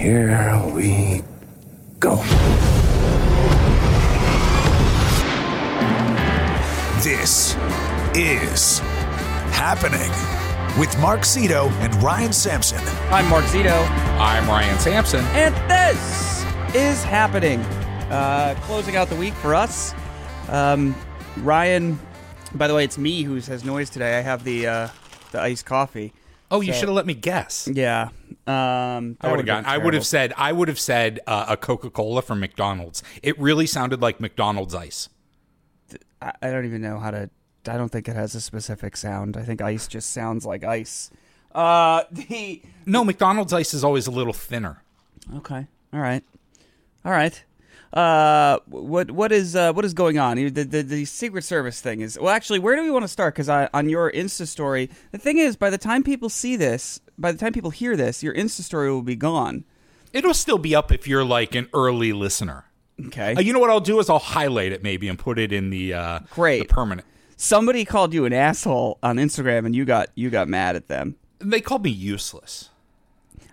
Here we go. This is happening with Mark Zito and Ryan Sampson. I'm Mark Zito, I'm Ryan Sampson. and this is happening. Uh, closing out the week for us. Um, Ryan, by the way, it's me who has noise today. I have the uh, the iced coffee. Oh, you So- should have let me guess. Yeah. Um, I would have gotten. I would have said. I would have said uh, a Coca Cola from McDonald's. It really sounded like McDonald's ice. I, I don't even know how to. I don't think it has a specific sound. I think ice just sounds like ice. Uh, the No, McDonald's ice is always a little thinner. Okay. All right. All right. Uh, what what is uh, what is going on? The, the the Secret Service thing is well. Actually, where do we want to start? Because on your Insta story, the thing is, by the time people see this, by the time people hear this, your Insta story will be gone. It'll still be up if you're like an early listener. Okay. Uh, you know what I'll do is I'll highlight it maybe and put it in the uh, Great. the permanent. Somebody called you an asshole on Instagram, and you got you got mad at them. They called me useless.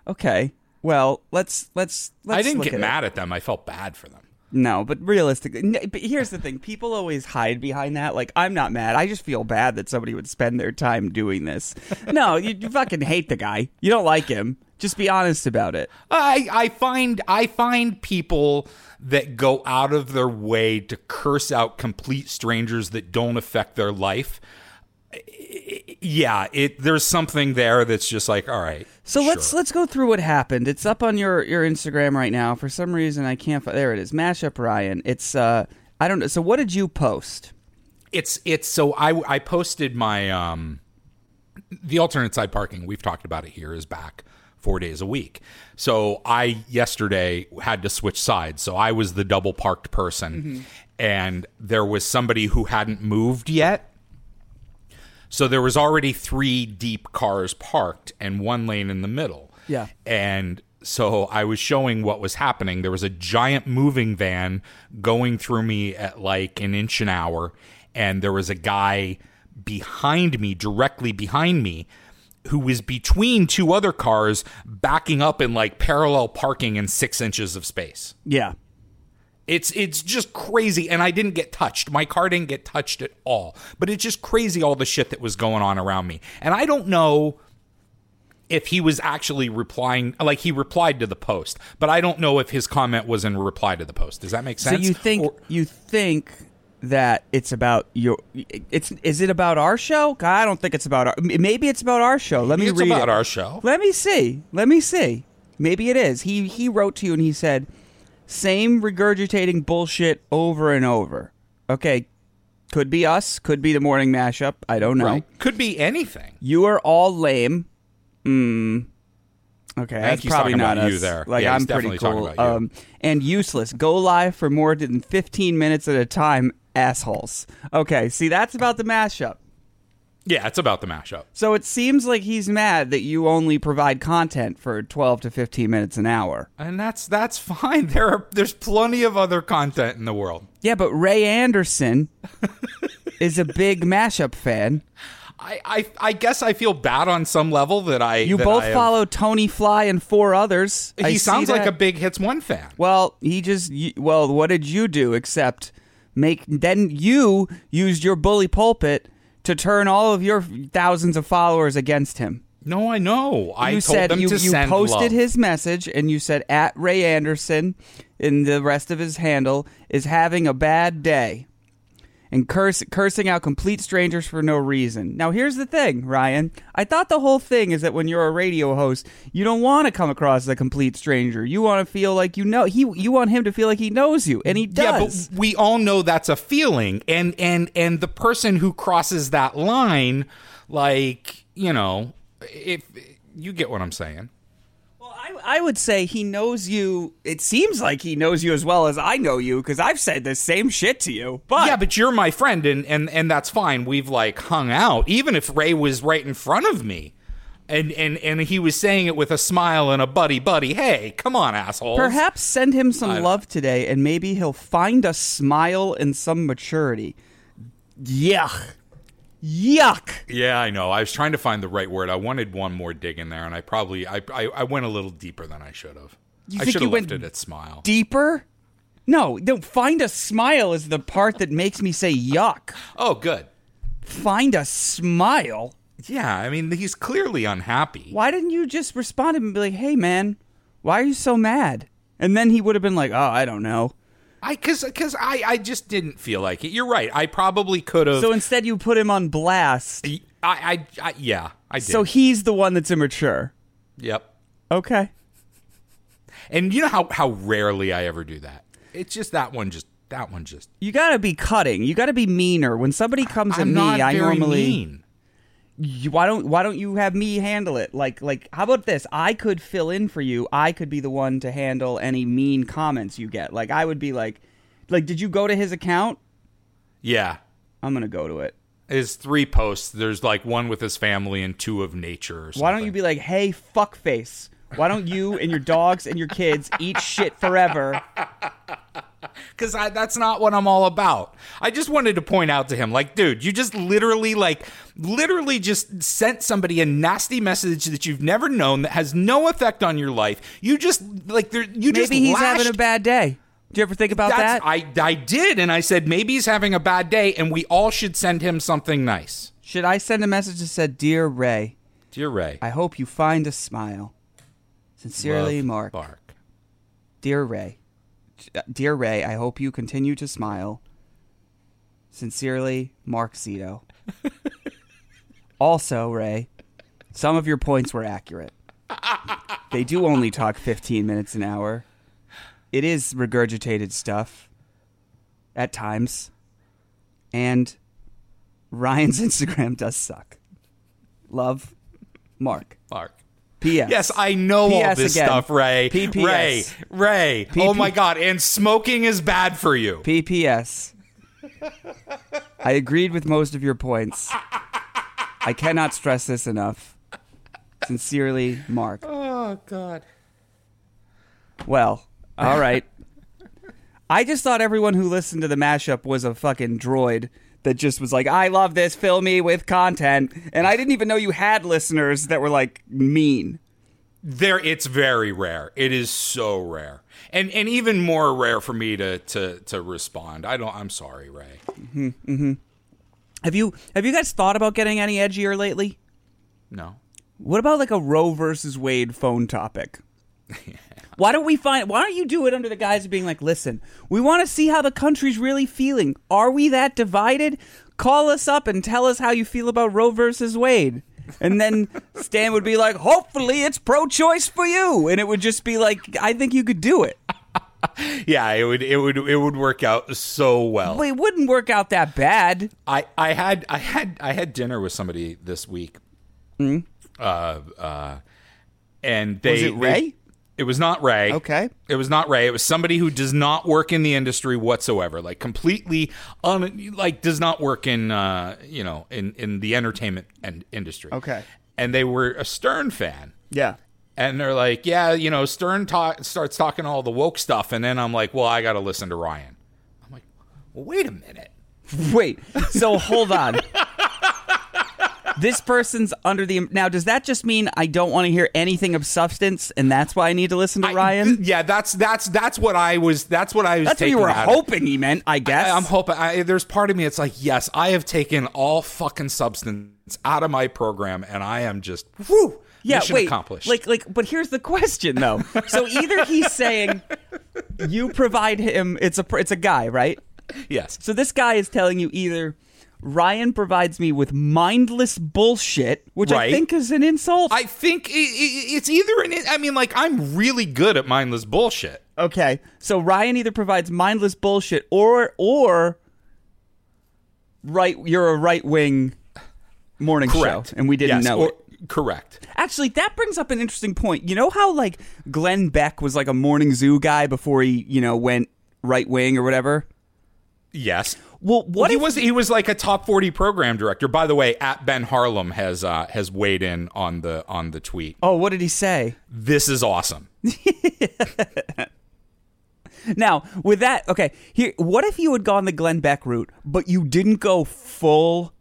Okay. Well, let's let's. let's I didn't get at it. mad at them. I felt bad for them. No, but realistically, but here's the thing: people always hide behind that. Like, I'm not mad. I just feel bad that somebody would spend their time doing this. No, you, you fucking hate the guy. You don't like him. Just be honest about it. I I find I find people that go out of their way to curse out complete strangers that don't affect their life. Yeah, it there's something there that's just like, all right. So let's let's go through what happened. It's up on your your Instagram right now. For some reason, I can't. fi- There it is. Mashup Ryan. It's uh, I don't know. So what did you post? it's it's so I I posted my um the alternate side parking. We've talked about it here is back four days a week. So I yesterday had to switch sides. So I was the double parked person, and there was somebody who hadn't moved yet. So there was already three deep cars parked and one lane in the middle. Yeah. And so I was showing what was happening. There was a giant moving van going through me at like an inch an hour, and there was a guy behind me, directly behind me, who was between two other cars backing up in like parallel parking in six inches of space. Yeah. It's it's just crazy, and I didn't get touched. My car didn't get touched at all. But it's just crazy all the shit that was going on around me, and I don't know if he was actually replying. Like he replied to the post, but I don't know if his comment was in reply to the post. Does that make sense? So you think Or- you think that it's about your? It's is it about our show? God, I don't think it's about our. Maybe it's about our show. Let me it's read about it. our show? Let me see. Let me see. Maybe it is. He he wrote to you and he said, "Same regurgitating bullshit over and over." Okay, could be us. Could be the morning mashup. I don't know. Right? Could be anything. You are all lame. Hmm. Okay, that's probably not us. you there. Like Yeah, I'm pretty cool. about you. Um, and useless. Go live for more than 15 minutes at a time, assholes. Okay, see that's about the mashup. Yeah, it's about the mashup. So it seems like he's mad that you only provide content for 12 to 15 minutes an hour. And that's that's fine. There are there's plenty of other content in the world. Yeah, but Ray Anderson is a big mashup fan. I, I I guess I feel bad on some level that I You that both I have- follow Tony Fly and four others. He see sounds like a big hits one fan. Well, he just well, what did you do except make then you used your bully pulpit to turn all of your thousands of followers against him. No, I know. I you told said them you, to you posted love. his message and you said at Ray Anderson and the rest of his handle is having a bad day and curse, cursing out complete strangers for no reason. Now here's the thing, Ryan. I thought the whole thing is that when you're a radio host, you don't want to come across as a complete stranger. You want to feel like you know he you want him to feel like he knows you and he does. Yeah, but we all know that's a feeling, and and and the person who crosses that line, like you know, if you get what I'm saying. I, I would say he knows you. It seems like he knows you as well as I know you because I've said the same shit to you. But yeah, but you're my friend, and and and that's fine. We've like hung out, even if Ray was right in front of me. And, and and he was saying it with a smile and a buddy buddy. Hey, come on, asshole. Perhaps send him some love today, and maybe he'll find a smile and some maturity. Yuck. Yuck. Yeah, I know. I was trying to find the right word. I wanted one more dig in there, and I probably I I, I went a little deeper than I should have. You I think should you have went left it at smile. deeper? No, no. Find a smile is the part that makes me say yuck. oh, good. Find a smile. Yeah, I mean, he's clearly unhappy. Why didn't you just respond to him and be like, "Hey, man, why are you so mad?" And then he would have been like, "Oh, I don't know." I because because I I just didn't feel like it. You're right. I probably could have. So instead, you put him on blast. I, I, I yeah, I did. So he's the one that's immature. yep. Okay. And you know how how rarely I ever do that. It's just that one. Just that one. Just You gotta be cutting. You gotta be meaner. When somebody comes at I'm me, not I normally mean. You- why don't why don't you have me handle it? Like like how about this? I could fill in for you. I could be the one to handle any mean comments you get. Like I would be like like did you go to his account? Yeah. I'm gonna go to it. His three posts. There's like one with his family and two of nature. Why don't you be like, hey, fuckface? Why don't you and your dogs and your kids eat shit forever? Because that's not what I'm all about. I just wanted to point out to him, like, dude, you just literally, like, literally just sent somebody a nasty message that you've never known that has no effect on your life. You just like, there, you just Maybe he's lashed- having a bad day. Do you ever think about That's, that? I I did, and I said maybe he's having a bad day, and we all should send him something nice. Should I send a message that said, Dear Ray, Dear Ray, I hope you find a smile. Sincerely, love Mark. Bark. Dear Ray, dear Ray, I hope you continue to smile. Sincerely, Mark Zito. also, Ray, some of your points were accurate. They do only talk 15 minutes an hour. It is regurgitated stuff at times. And Ryan's Instagram does suck. Love, Mark. Mark. P.S. Yes, I know all P.S. this again. stuff, Ray. PPS. Ray, Ray. Oh my God! And smoking is bad for you. PPS. I agreed with most of your points. I cannot stress this enough. Sincerely, Mark. oh God. Well, all right. I just thought everyone who listened to the mashup was a fucking droid that just was like, I love this, fill me with content. And I didn't even know you had listeners that were like mean. There, it's very rare. It is so rare, and and even more rare for me to to to respond. I don't. I'm sorry, Ray. Mm-hmm, mm-hmm. Have you have you guys thought about getting any edgier lately? No. What about like a Roe versus Wade phone topic? Why don't we find? Why don't you do it under the guise of being like, listen, we want to see how the country's really feeling. Are we that divided? Call us up and tell us how you feel about Roe versus Wade. And then Stan would be like, hopefully it's pro-choice for you, and it would just be like, I think you could do it. Yeah, it would it would it would work out so well. Well, it wouldn't work out that bad. I, I had I had I had dinner with somebody this week. Uh, uh, and they Was it they- Ray? It was not Ray. Okay. It was not Ray. It was somebody who does not work in the industry whatsoever. Like completely un like does not work in uh you know in in the entertainment and industry. Okay. And they were a Stern fan. Yeah. And they're like, yeah, you know, Stern talk, starts talking all the woke stuff, and then I'm like, well, I got to listen to Ryan. I'm like, well, wait a minute. Wait. So hold on. this person's under the now. Does that just mean I don't want to hear anything of substance, and that's why I need to listen to I- Ryan? th- yeah, that's that's that's what I was. That's what I was. that's what you were out of it. hoping he meant, I guess. I, am hoping. I, there's part of me. It's like, yes, I have taken all fucking substance out of my program, and I am just whoo. yeah, mission wait. accomplished. Like, like, but here's the question though. So either he's saying you provide him. It's a it's a guy, right? yes, So this guy is telling you either Ryan provides me with mindless bullshit, which I think is an insult. I think it's either an. I mean, like I'm really good at mindless bullshit. Okay, so Ryan either provides mindless bullshit or or right you're a right wing morning Correct. show and we didn't Yes, know or- it. Correct. Actually, that brings up an interesting point. You know how like Glenn Beck was like a morning zoo guy before he, you know, went right wing or whatever? Yes. Well, what he if was he was like a top 40 program director by the way at ben harlem has uh has weighed in on the on the tweet Oh, what did he say? this is awesome Now, with that, okay, here what if you had gone the Glenn Beck route, but you didn't go full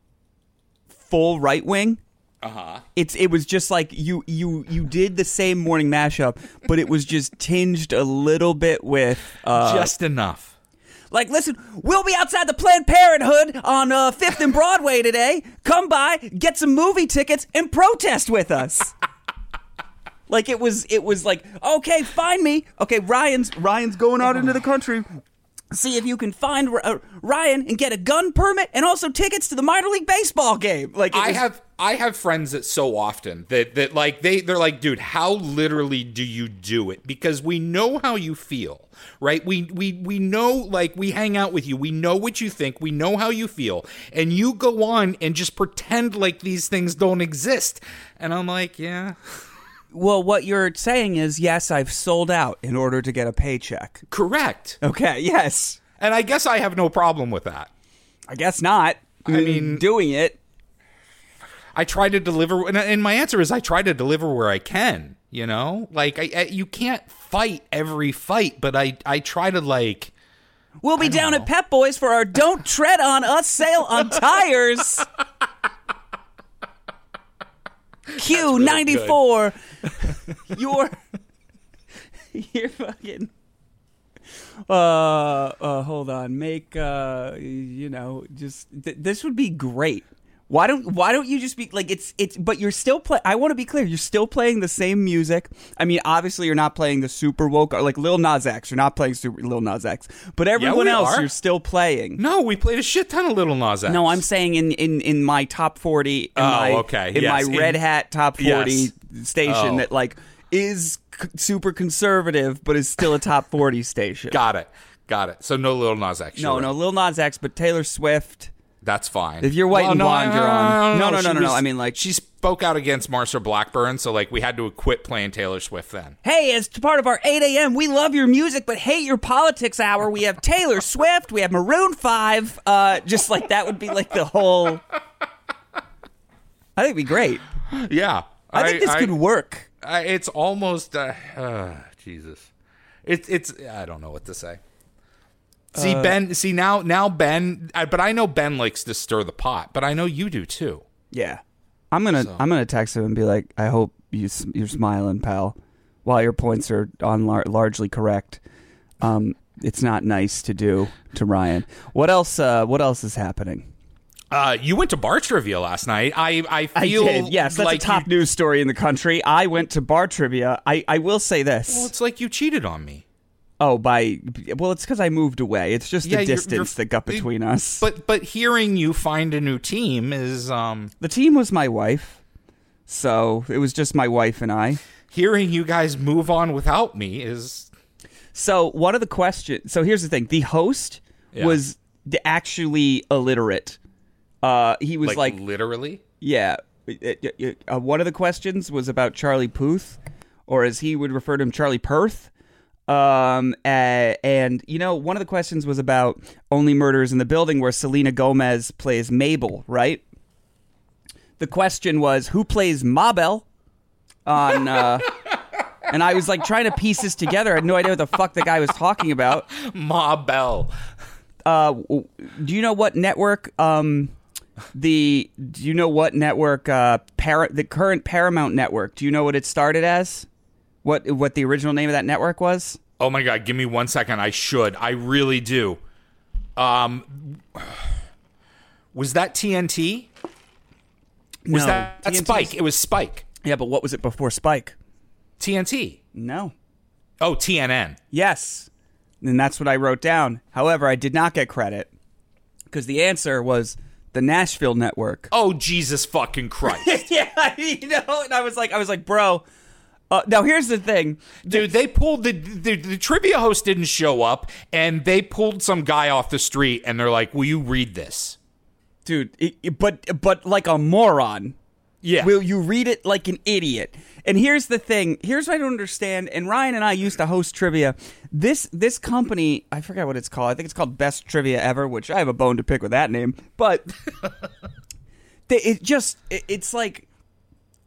full right wing? Uh-huh. It's it was just like you you you did the same morning mashup, but it was just tinged a little bit with uh, Just enough. Like listen, we'll be outside the Planned Parenthood on uh, Fifth and Broadway today. Come by, get some movie tickets, and protest with us. like it was it was like okay, find me. Okay, Ryan's Ryan's going out into the country. See if you can find uh, Ryan and get a gun permit and also tickets to the minor league baseball game. Like I was- have I have friends that so often that that like they they're like, dude, how literally do you do it? Because we know how you feel, right? We we we know like we hang out with you. We know what you think. We know how you feel, and you go on and just pretend like these things don't exist. And I'm like, yeah, Well, what you're saying is, yes, I've sold out in order to get a paycheck. correct. Okay, yes. And I guess I have no problem with that. I guess not. I mm, mean- doing it. I try to deliver, and, and my answer is I try to deliver where I can. You know, like I, I you can't fight every fight, but I I try to like. We'll be down at Pep Boys for our "Don't Tread on Us" sale on tires. Q ninety four. You're you're fucking. Uh, uh, hold on. Make uh, you know, just th- this would be great. Why don't Why don't you just be like it's it's? But you're still play. I want to be clear. You're still playing the same music. I mean, obviously, you're not playing the super woke or like Lil Nas X. You're not playing super Lil Nas X. But everyone we else, are. you're still playing. No, we played a shit ton of Lil Nas X. No, I'm saying in in in my top forty. In Oh, my, okay. In Yes, my in- Red Hat top forty Yes. station Oh. that like is c- super conservative, but is still a top forty station. got it, got it. So no Lil Nas X. no, you're no. Lil Nas X, but Taylor Swift. That's fine. If you're white and blonde, you're on. No, no, no, no, no. was- I mean, like- she spoke out against Marsha Blackburn, so like we had to quit playing Taylor Swift then. Hey, as part of our 8 a.m., we love your music but hate your politics hour. We have Taylor Swift, we have Maroon 5. Uh, just like that would be like the whole. I think it'd be great. Yeah, I, think this could work. I, it's almost uh, uh, Jesus. It's it's I don't know what to say. See Uh, Ben. See now now Ben. I, but I know Ben likes to stir the pot. But I know you do too. Yeah, I'm gonna I'm gonna text him and be like, I hope you you're smiling, pal. While your points are on lar- largely correct, um, it's not nice to do to Ryan. What else? Uh, what else is happening? Uh, you went to bar trivia last night. I I I feel did. Yes, that's like a top You, news story in the country. I went to bar trivia. I, I will say this. well, it's like you cheated on me. Oh, by well, it's because I moved away. It's just Yeah, the you're- distance you're- that got between us. But but hearing you find a new team is um the team was my wife, so it was just my wife and I. hearing you guys move on without me is So one of the questions. So here's the thing: the host Yeah. was actually illiterate. Uh, he was like, like, literally. yeah. uh, one of the questions was about Charlie Puth, or as he would refer to him, Charlie Perth. Um, a- and you know, one of the questions was about Only Murders in the Building, where Selena Gomez plays Mabel, right? The question was, who plays Mabel on? Uh, and I was like trying to piece this together. I had no idea what the fuck the guy was talking about. Ma Bell. Uh, do you know what network? Um, the do you know what network? Uh, Par- the current Paramount network. Do you know what it started as? What what the original name of that network was? Oh my god, give me one second. I should. I really do. Um was that TNT? Was No, that, that TNT 's Spike? It was Spike. Yeah, but what was it before Spike? TNT. No. Oh, TNN. Yes. And that's what I wrote down. However, I did not get credit because the answer was the Nashville network. Oh Jesus fucking Christ. yeah, you know, and I was like, I was like, bro. Uh, now here's the thing. Dude, they pulled the, the the trivia host didn't show up and they pulled some guy off the street and they're like, "Will you read this?" dude. It, but but like a moron. Yeah. Will you read it like an idiot? And here's the thing. Here's what I don't understand. And Ryan and I used to host trivia. This this company, I forget what it's called. I think it's called Best Trivia Ever, which I have a bone to pick with that name. But they, it just it, it's like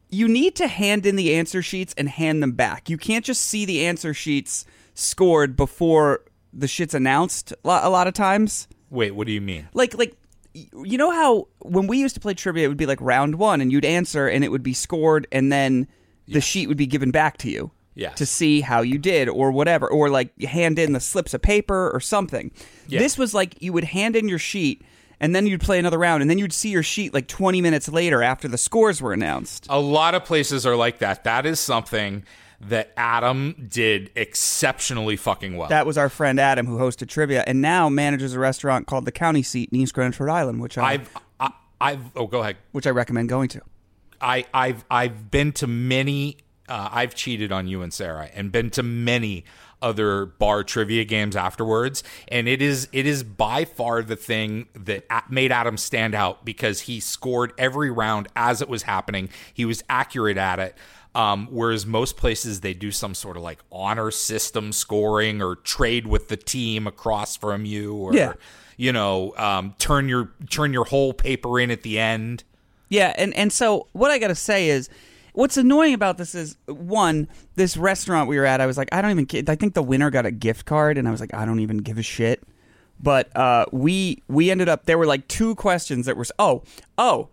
you need to hand in the answer sheets and hand them back. You can't just see the answer sheets scored before the shit's announced. A lot- of times Wait, what do you mean? like like you know how when we used to play trivia, it would be like round one, and you'd answer, and it would be scored, and then the sheet would be given back to you. Yes. To see how you did, or whatever, or like you hand in the slips of paper or something. Yeah. This was like you would hand in your sheet, and then you'd play another round, and then you'd see your sheet like 20 minutes later after the scores were announced. A lot of places are like that. That is something that Adam did exceptionally fucking well. That was our friend Adam who hosted trivia, and now manages a restaurant called the County Seat in East Greenwich, Rhode Island, which I I've, I, I've, oh, go ahead. which I recommend going to. I, I've, I've been to many. Uh, I've cheated on you and Sarah, and been to many other bar trivia games afterwards, and it is it is by far the thing that made Adam stand out because he scored every round as it was happening. He was accurate at it. Um, whereas most places they do some sort of like honor system scoring or trade with the team across from you, or Yeah. you know, um, turn your turn your whole paper in at the end. Yeah, and and so what I got to say is what's annoying about this is one, this restaurant we were at, I was like, I don't even I think the winner got a gift card and I was like, I don't even give a shit. But uh, we we ended up there were like two questions that were oh, oh.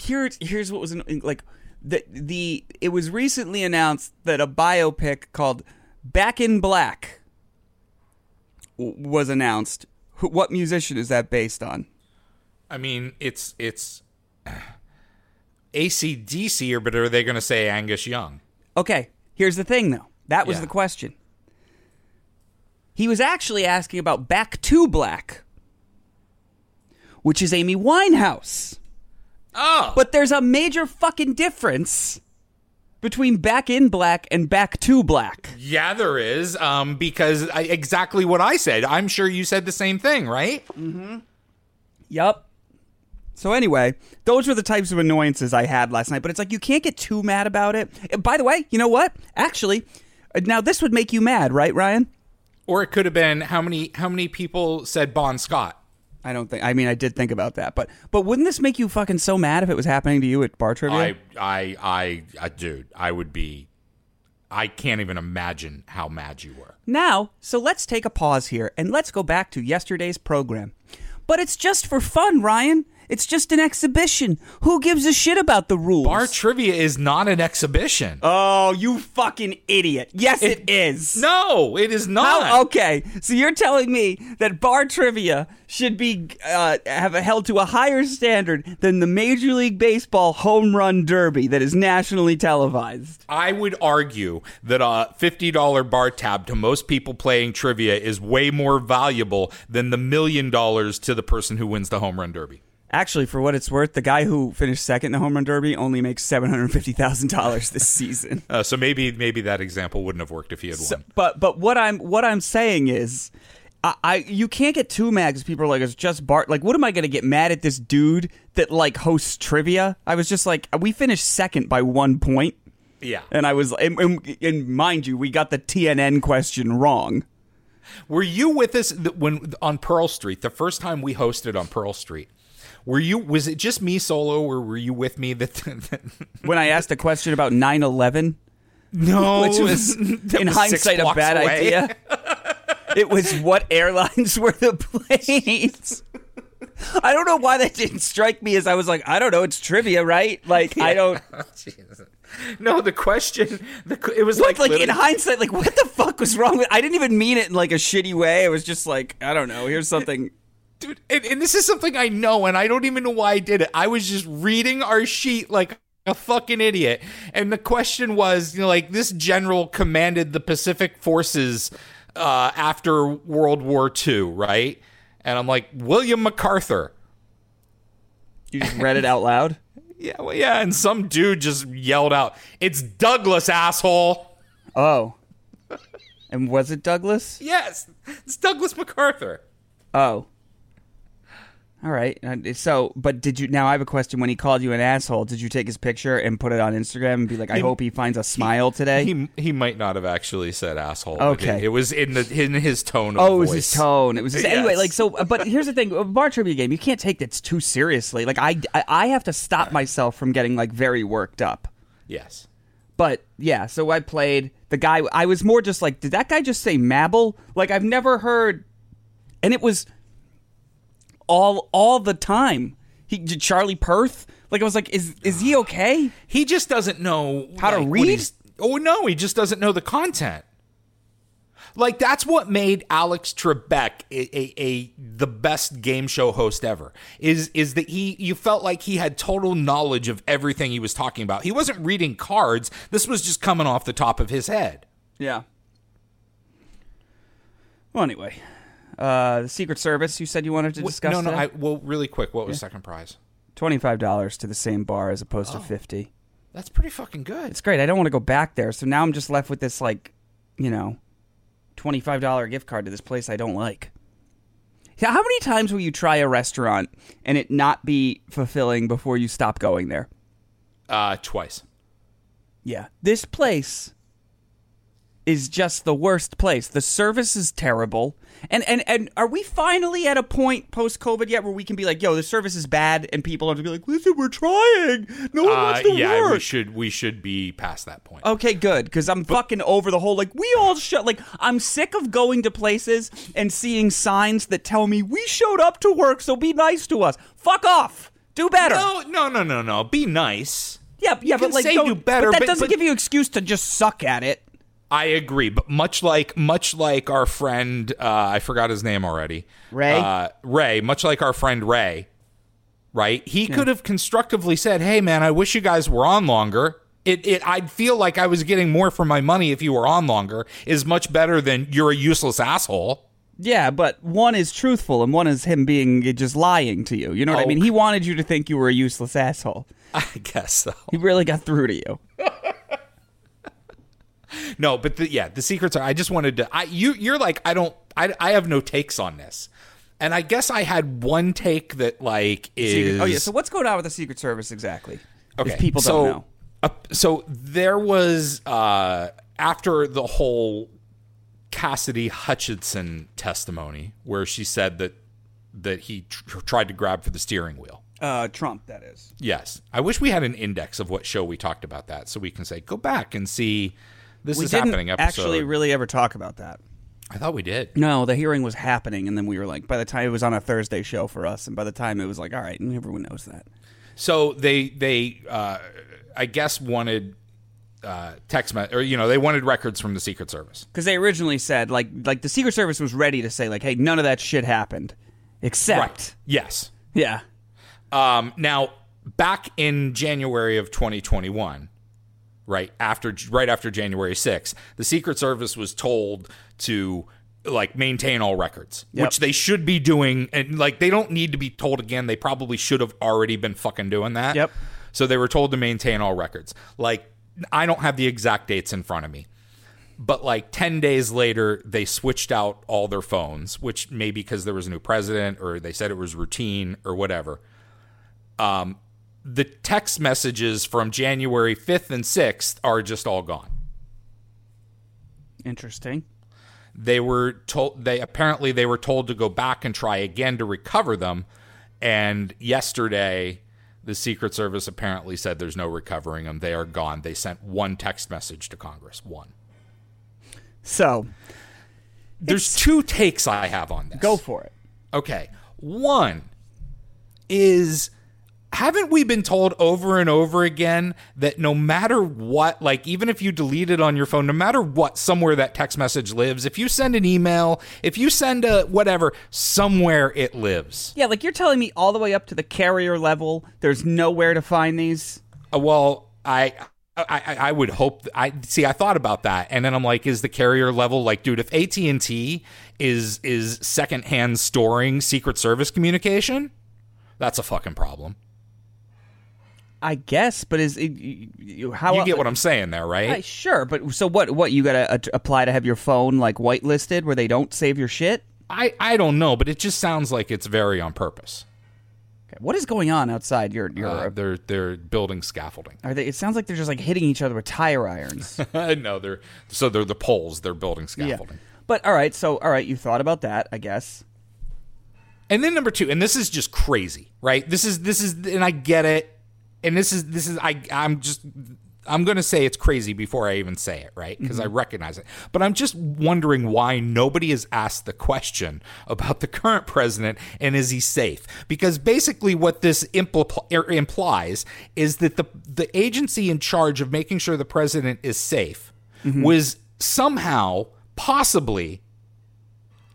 Here's here's what was like the the it was recently announced that a biopic called Back in Black was announced. What musician is that based on? I mean, it's it's ACDC, or but are they going to say Angus Young? Okay, here's the thing though. That was Yeah. the question. He was actually asking about Back to Black, which is Amy Winehouse. Oh, But there's a major fucking difference between Back in Black and Back to Black. yeah, there is. Um, because I, exactly what I said. I'm sure you said the same thing, right? Yup. So anyway, those were the types of annoyances I had last night. But it's like you can't get too mad about it. By the way, you know what? Actually, uh, now this would make you mad, right, Ryan? Or it could have been how many how many people said Bon Scott? I don't think. I mean, I did think about that, but but wouldn't this make you fucking so mad if it was happening to you at bar trivia? I, I, I, I, dude, I would be. I can't even imagine how mad you were. Now, so let's take a pause here and let's go back to yesterday's program. But it's just for fun, Ryan. It's just an exhibition. Who gives a shit about the rules? Bar trivia is not an exhibition. oh, you fucking idiot! Yes, it is. no, it is not. How, okay, so you're telling me that bar trivia should be uh, have held to a higher standard than the Major League Baseball home run derby that is nationally televised? I would argue that a $50 bar tab to most people playing trivia is way more valuable than the million dollars to the person who wins the home run derby. Actually, for what it's worth, the guy who finished second in the home run derby only makes seven hundred fifty thousand dollars this season. Uh, so maybe maybe that example wouldn't have worked if he had So- won. but but what I'm what I'm saying is, I, I you can't get too mad because people are like it's just Bart. Like, what am I going to get mad at this dude that like hosts trivia? I was just like, we finished second by one point, Yeah. and I was and, and, and mind you, we got the TNN question wrong. Were you with us when on Pearl Street the first time we hosted on Pearl Street? Were you? Was it just me solo, or were you with me? That When I asked a question about 9-11, no, which was in was hindsight a bad away. idea. it was what airlines were the planes. I don't know why that didn't strike me as I was like, I don't know, it's trivia, right? Like I don't oh, Jesus. No, the question. The, it was like, like like in hindsight, like what the fuck was wrong with I didn't even mean it in like a shitty way. It was just like, I don't know, here's something dude. And, and this is something I know, and I don't even know why I did it. I was just reading our sheet like a fucking idiot, and the question was, you know, like this general commanded the Pacific forces uh, after World War II, right? And I'm like William MacArthur. You just read it out loud. Yeah, well, yeah, and some dude just yelled out, "It's Douglas, asshole!" Oh. And was it Douglas? Yes, it's Douglas MacArthur. Oh. All right. Uh, So, but did you now I have a question when he called you an asshole, did you take his picture and put it on Instagram and be like, I He- hope he finds a smile today? He he might not have actually said asshole. Okay. it, it was in the in his tone. Of Oh, it was his tone. It was his, anyway. Like so, uh, but here's the thing: a bar trivia game, you can't take this too seriously. Like I, I, I have to stop myself from getting like very worked up. Yes. But yeah, so I played the guy. I was more just like, did that guy just say Mabel? Like I've never heard, and it was all all the time. He Charlie Perth. Like I was like, is is he okay? He just doesn't know How to like, what read? he's- Oh no, he just doesn't know the content. Like that's what made Alex Trebek a, a, a the best game show host ever. Is is that he you felt like he had total knowledge of everything he was talking about. He wasn't reading cards. This was just coming off the top of his head. Yeah. Well, anyway, uh, the Secret Service. You said you wanted to discuss. no, no. I, well, really quick, what was second prize? Twenty-five dollars to the same bar as opposed to fifty. That's pretty fucking good. It's great. I don't want to go back there, so now I'm just left with this like, you know, twenty-five dollar gift card to this place I don't like. Yeah, how many times will you try a restaurant and it not be fulfilling before you stop going there? Uh, twice. Yeah. This place is just the worst place. The service is terrible. And and and are we finally at a point post COVID yet where we can be like, yo, the service is bad and people have to be like, listen, we're trying. No one Uh, wants to yeah, we work. should we should be past that point. Okay, good, because I'm fucking over the whole like we all shut. Like I'm sick of going to places and seeing signs that tell me we showed up to work, so be nice to us. Fuck off. Do better. No, no, no, no, no. Be nice. yeah, yeah, can but like say don't- do better, But that but- doesn't but- give you excuse to just suck at it. I agree, but much like much like our friend, uh, I forgot his name already. Ray? Uh, Ray. Much like our friend Ray, right? He could have constructively said, "Hey, man, I wish you guys were on longer." It, it, I'd feel like I was getting more for my money if you were on longer. Is much better than you're a useless asshole. Yeah, but one is truthful and one is him being just lying to you. You know what I Oh. mean? He wanted you to think you were a useless asshole. I guess so. He really got through to you. No, but the, yeah, the secrets are. I just wanted to. I you you're like I don't. I I have no takes on this, and I guess I had one take that like is. oh yeah. So what's going on with the Secret Service exactly? Okay, If people so, don't know. Uh, so there was uh, after the whole Cassidy Hutchinson testimony, where she said that that he tr- tried to grab for the steering wheel. Uh, Trump, that is. Yes, I wish we had an index of what show we talked about that, so we can say go back and see. This We is didn't happening. Episode. actually really ever talk about that. I thought we did. No, the hearing was happening, and then we were like, by the time it was on a Thursday show for us, and by the time it was like, all right, and everyone knows that. So they they uh, I guess wanted uh, text me- or you know they wanted records from the Secret Service. Because they originally said, like, like the Secret Service was ready to say, like, hey, none of that shit happened, except, Yes. yeah, Um, now, back in January of 2021, right after right after January 6th, the Secret Service was told to like maintain all records, Yep. which they should be doing, and like they don't need to be told again. They probably should have already been fucking doing that. Yep. So they were told to maintain all records. Like I don't have the exact dates in front of me. But like 10 days later, they switched out all their phones, which maybe because there was a new president or they said it was routine or whatever Um, the text messages from January 5th and 6th are just all gone. interesting. They were told they apparently they were told to go back and try again to recover them and yesterday the Secret Service apparently said there's no recovering them. They are gone. They sent one text message to Congress. One. So There's two takes I have on this. go for it. Okay. One is haven't we been told over and over again that no matter what, like even if you delete it on your phone, no matter what, somewhere that text message lives, if you send an email, if you send a whatever, somewhere it lives. Yeah, like you're telling me all the way up to the carrier level, there's nowhere to find these. Uh, well, I. I, I I would hope. I see. I thought about that, and then I'm like, is the carrier level like, dude? If AT and T is is secondhand storing Secret Service communication, that's a fucking problem. I guess, but is it, you- how You get what I'm saying there, I, right? sure, but so what? What you gotta uh, apply to have your phone like whitelisted where they don't save your shit? I, I don't know, but it just sounds like it's very on purpose. Okay, what is going on outside your your? Uh, they're they're building scaffolding. are they? It sounds like they're just like hitting each other with tire irons. no, they're so they're the poles. They're building yeah. scaffolding. But all right, so all right, you thought about that, I guess. And then number two, and this is just crazy, right? This is this is, and I get it. And this is this is I I'm just I'm going to say it's crazy before I even say it, right? Because I recognize it. But I'm just wondering why nobody has asked the question about the current president and is he safe? Because basically, what this impl- er, implies is that the the agency in charge of making sure the president is safe was somehow, possibly,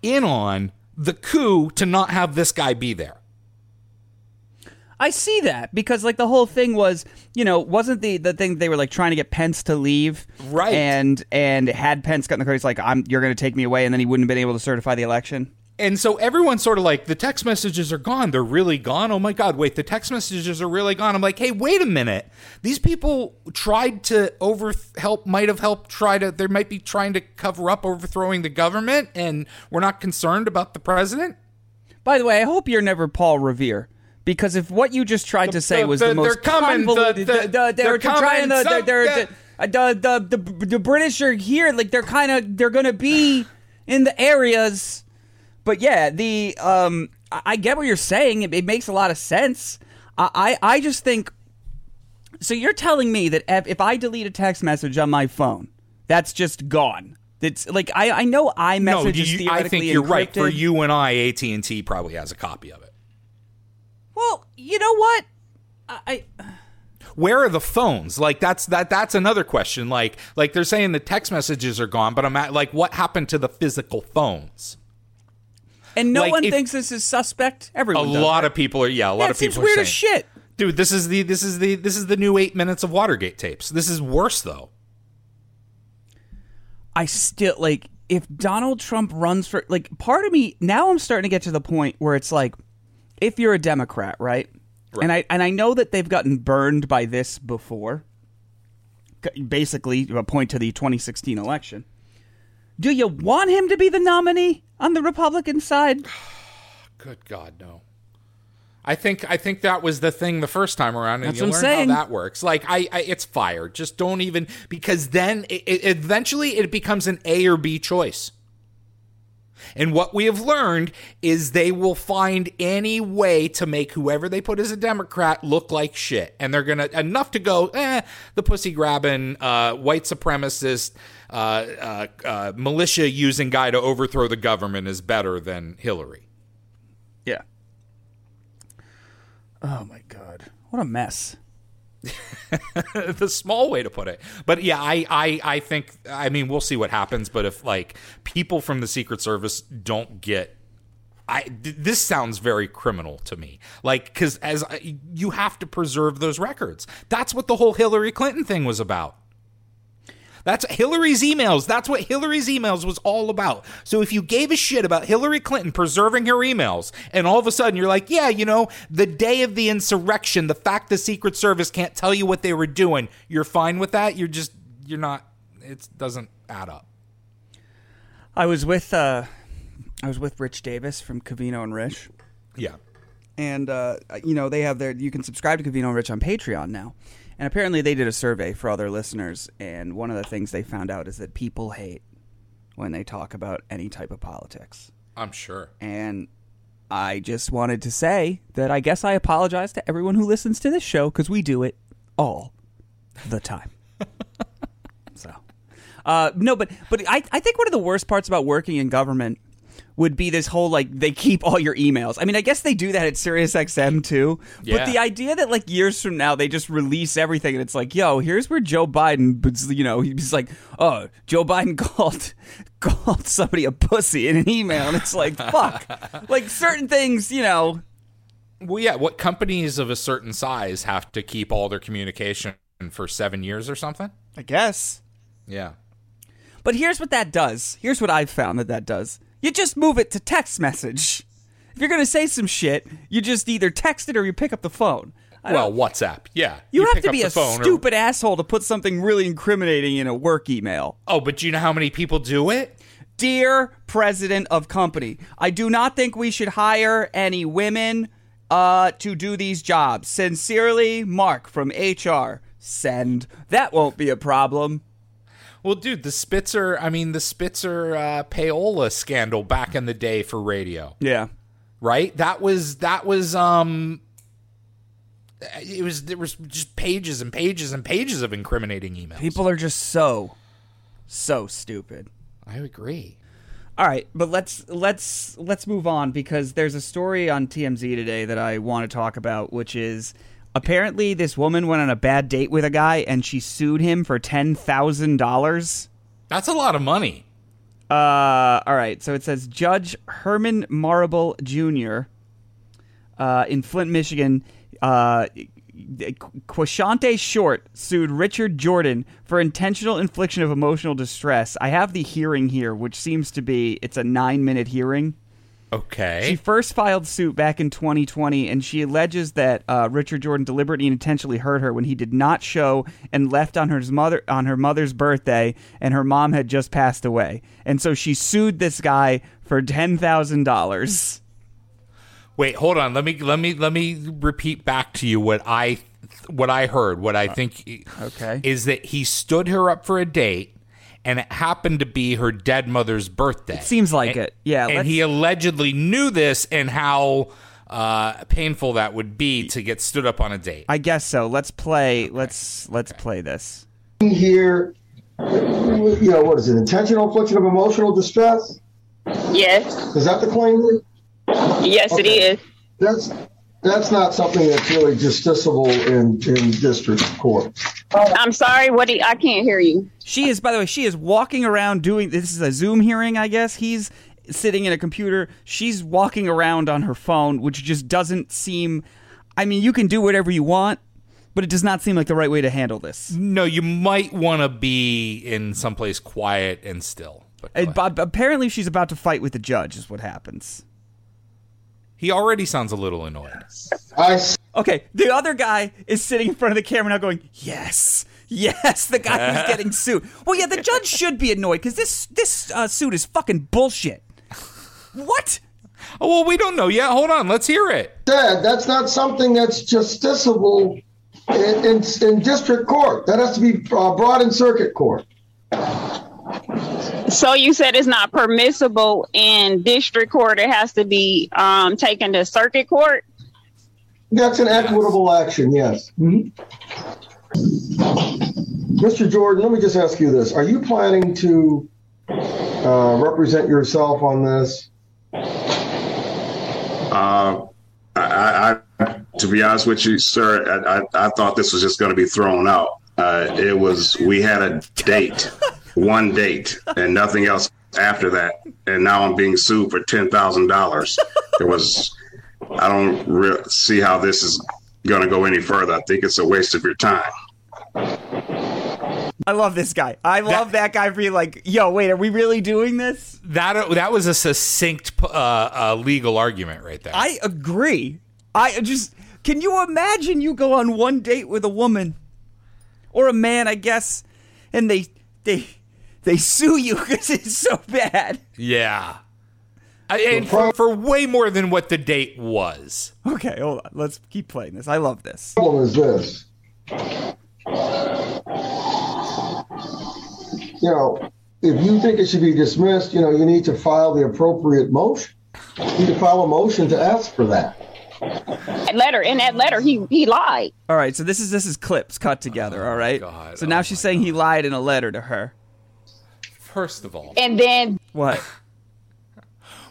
in on the coup to not have this guy be there. I see that because like the whole thing was, you know, wasn't the the thing they were like trying to get Pence to leave, Right. And and had Pence gotten the credit, he's like, "I'm you're going to take me away," and then he wouldn't have been able to certify the election. And so everyone's sort of like, the text messages are gone. They're really gone. Oh my God, wait, the text messages are really gone. I'm like, hey, wait a minute. These people tried to over help, might have helped try to, they might be trying to cover up overthrowing the government, and we're not concerned about the president. By the way, I hope you're never Paul Revere. Because if what you just tried to say the- was the- the, most they're coming, the- convoluted, the- the, the, they're, they're trying coming, to, they're, yeah. the, the, the, the, the British are here, like they're kind of, they're going to be in the areas. But yeah, the, um, I I get what you're saying. It, it makes a lot of sense. I, I, I just think, so you're telling me that if, if I delete a text message on my phone, that's just gone. It's like I, I know iMessage No, is you, theoretically I think you're right. For you and I, AT&T probably has a copy of it. Well, you know what? I, I where are the phones like that's that that's another question like like they're saying the text messages are gone but i'm at like what happened to the physical phones and no Like, one if- thinks this is suspect. a Everyone, does, lot right? of people are yeah a lot Yeah, of people weird are as saying shit. dude this is the this is the this is the new eight minutes of watergate tapes this is worse though I still like if Donald Trump runs for like part of me now I'm starting to get to the point where it's like if you're a Democrat, right? And I and I know that they've gotten burned by this before. Basically, a point to the 2016 election. Do you want him to be the nominee on the Republican side? good god no I think I think that was the thing the first time around, and That's you learn saying. how that works. Like I, I, it's fired. Just don't even because then it, it, eventually it becomes an A or B choice. And what we have learned is they will find any way to make whoever they put as a Democrat look like shit, and they're gonna enough to go, eh, the pussy grabbing, uh, white supremacist, uh, uh, uh, militia using guy to overthrow the government is better than Hillary. Yeah. Oh my god. What a mess. the small way to put it. But yeah, I, I I think I mean we'll see what happens. But if like people from the Secret Service don't get, I th- this sounds very criminal to me. Like because as you have to preserve those records. That's what the whole Hillary Clinton thing was about. That's Hillary's emails. That's what Hillary's emails was all about. So if you gave a shit about Hillary Clinton preserving her emails, and all of a sudden you're like, yeah, you know, the day of the insurrection, the fact the Secret Service can't tell you what they were doing, you're fine with that. You're just, you're not. It doesn't add up. I was with uh I was with Rich Davis from Covino and Rich. Yeah. and uh, you know they have their you can subscribe to Covino and Rich on Patreon now. And apparently they did a survey for all their listeners, and one of the things they found out is that people hate when they talk about any type of politics. I'm sure. And I just wanted to say that I guess I apologize to everyone who listens to this show because we do it all the time. so, uh, no, but but I I think one of the worst parts about working in government would be this whole like they keep all your emails. I mean, I guess they do that at SiriusXM too. Yeah. But the idea that like years from now they just release everything and it's like, yo, here's where Joe Biden, you know, he's like, oh, Joe Biden called called somebody a pussy in an email, and it's like, fuck, like certain things, you know. Well, yeah. What companies of a certain size have to keep all their communication for seven years or something? I guess. Yeah. But here's what that does. Here's what I've found that that does. You just move it to text message. If you're gonna say some shit, you just either text it or you pick up the phone. I Well, WhatsApp. Yeah. you, have to be a phone or- stupid asshole to put something really incriminating in a work email. oh, but do you know how many people do it? Dear President of Company, I do not think we should hire any women uh, to do these jobs. Sincerely, Mark from HR. Send. That won't be a problem. Well, dude, the Spitzer, I mean, the Spitzer uh, payola scandal back in the day for radio, Yeah. right? That was, that was, um, it was there was just pages and pages and pages of incriminating emails. People are just so, so stupid. I agree. All right, but let's let's let's move on because there's a story on TMZ today that I want to talk about, which is apparently this woman went on a bad date with a guy and she sued him for ten thousand dollars. That's a lot of money. Uh, all right. So it says Judge Herman Marable Jr. Uh, in Flint, Michigan. Uh, Quashante Short sued Richard Jordan for intentional infliction of emotional distress. I have the hearing here, which seems to be it's a nine minute hearing. Okay. She first filed suit back in 2020, and she alleges that uh, Richard Jordan deliberately and intentionally hurt her when he did not show and left on her mother on her mother's birthday, and her mom had just passed away. And so she sued this guy for ten thousand dollars. Wait, hold on. Let me let me let me repeat back to you what I what I heard. What I think okay. is that he stood her up for a date and it happened to be her dead mother's birthday. It seems like and, it. Yeah, and he allegedly knew this and how uh, painful that would be to get stood up on a date. I guess so. Let's play. Okay. Let's let's okay. play this. Here, you know, what is it? Intentional infliction of emotional distress. Yes. Is that the claim? Yes, okay. it is. That's that's not something that's really justiciable in in district court. I'm sorry. What? You, I can't hear you. She is, by the way, she is walking around doing. This is a Zoom hearing, I guess. He's sitting in a computer. She's walking around on her phone, which just doesn't seem. I mean, you can do whatever you want, but it does not seem like the right way to handle this. No, you might want to be in someplace quiet and still. But uh, apparently, she's about to fight with the judge. Is what happens. He already sounds a little annoyed. I okay, the other guy is sitting in front of the camera now going, "Yes, yes." The guy who's getting sued. Well, yeah, the judge should be annoyed because this this uh, suit is fucking bullshit. What? Oh, well, we don't know yet. Hold on, let's hear it. Dad, that's not something that's justiciable in, in, in district court. That has to be uh, brought in circuit court. So you said it's not permissible in district court. It has to be um, taken to circuit court. That's an equitable action, yes. Mm-hmm. Mr. Jordan, let me just ask you this: Are you planning to uh, represent yourself on this? Uh, I, I, to be honest with you, sir, I, I, I thought this was just going to be thrown out. Uh, it was we had a date one date and nothing else after that. And now I'm being sued for ten thousand dollars. It was. I don't re- see how this is going to go any further. I think it's a waste of your time. I love this guy. I love that, that guy being like, "Yo, wait, are we really doing this?" That that was a succinct uh, uh, legal argument right there. I agree. I just can you imagine you go on one date with a woman or a man, I guess, and they they they sue you because it's so bad. Yeah. and for, for, way more than what the date was. Okay, hold on. Let's keep playing this. I love this. The problem is this. You know, if you think it should be dismissed, you know, you need to file the appropriate motion. You need to file a motion to ask for that. That letter in that letter, he he lied. All right, so this is this is clips cut together. Oh all right, God. so now oh she's saying God. he lied in a letter to her. First of all, and then what?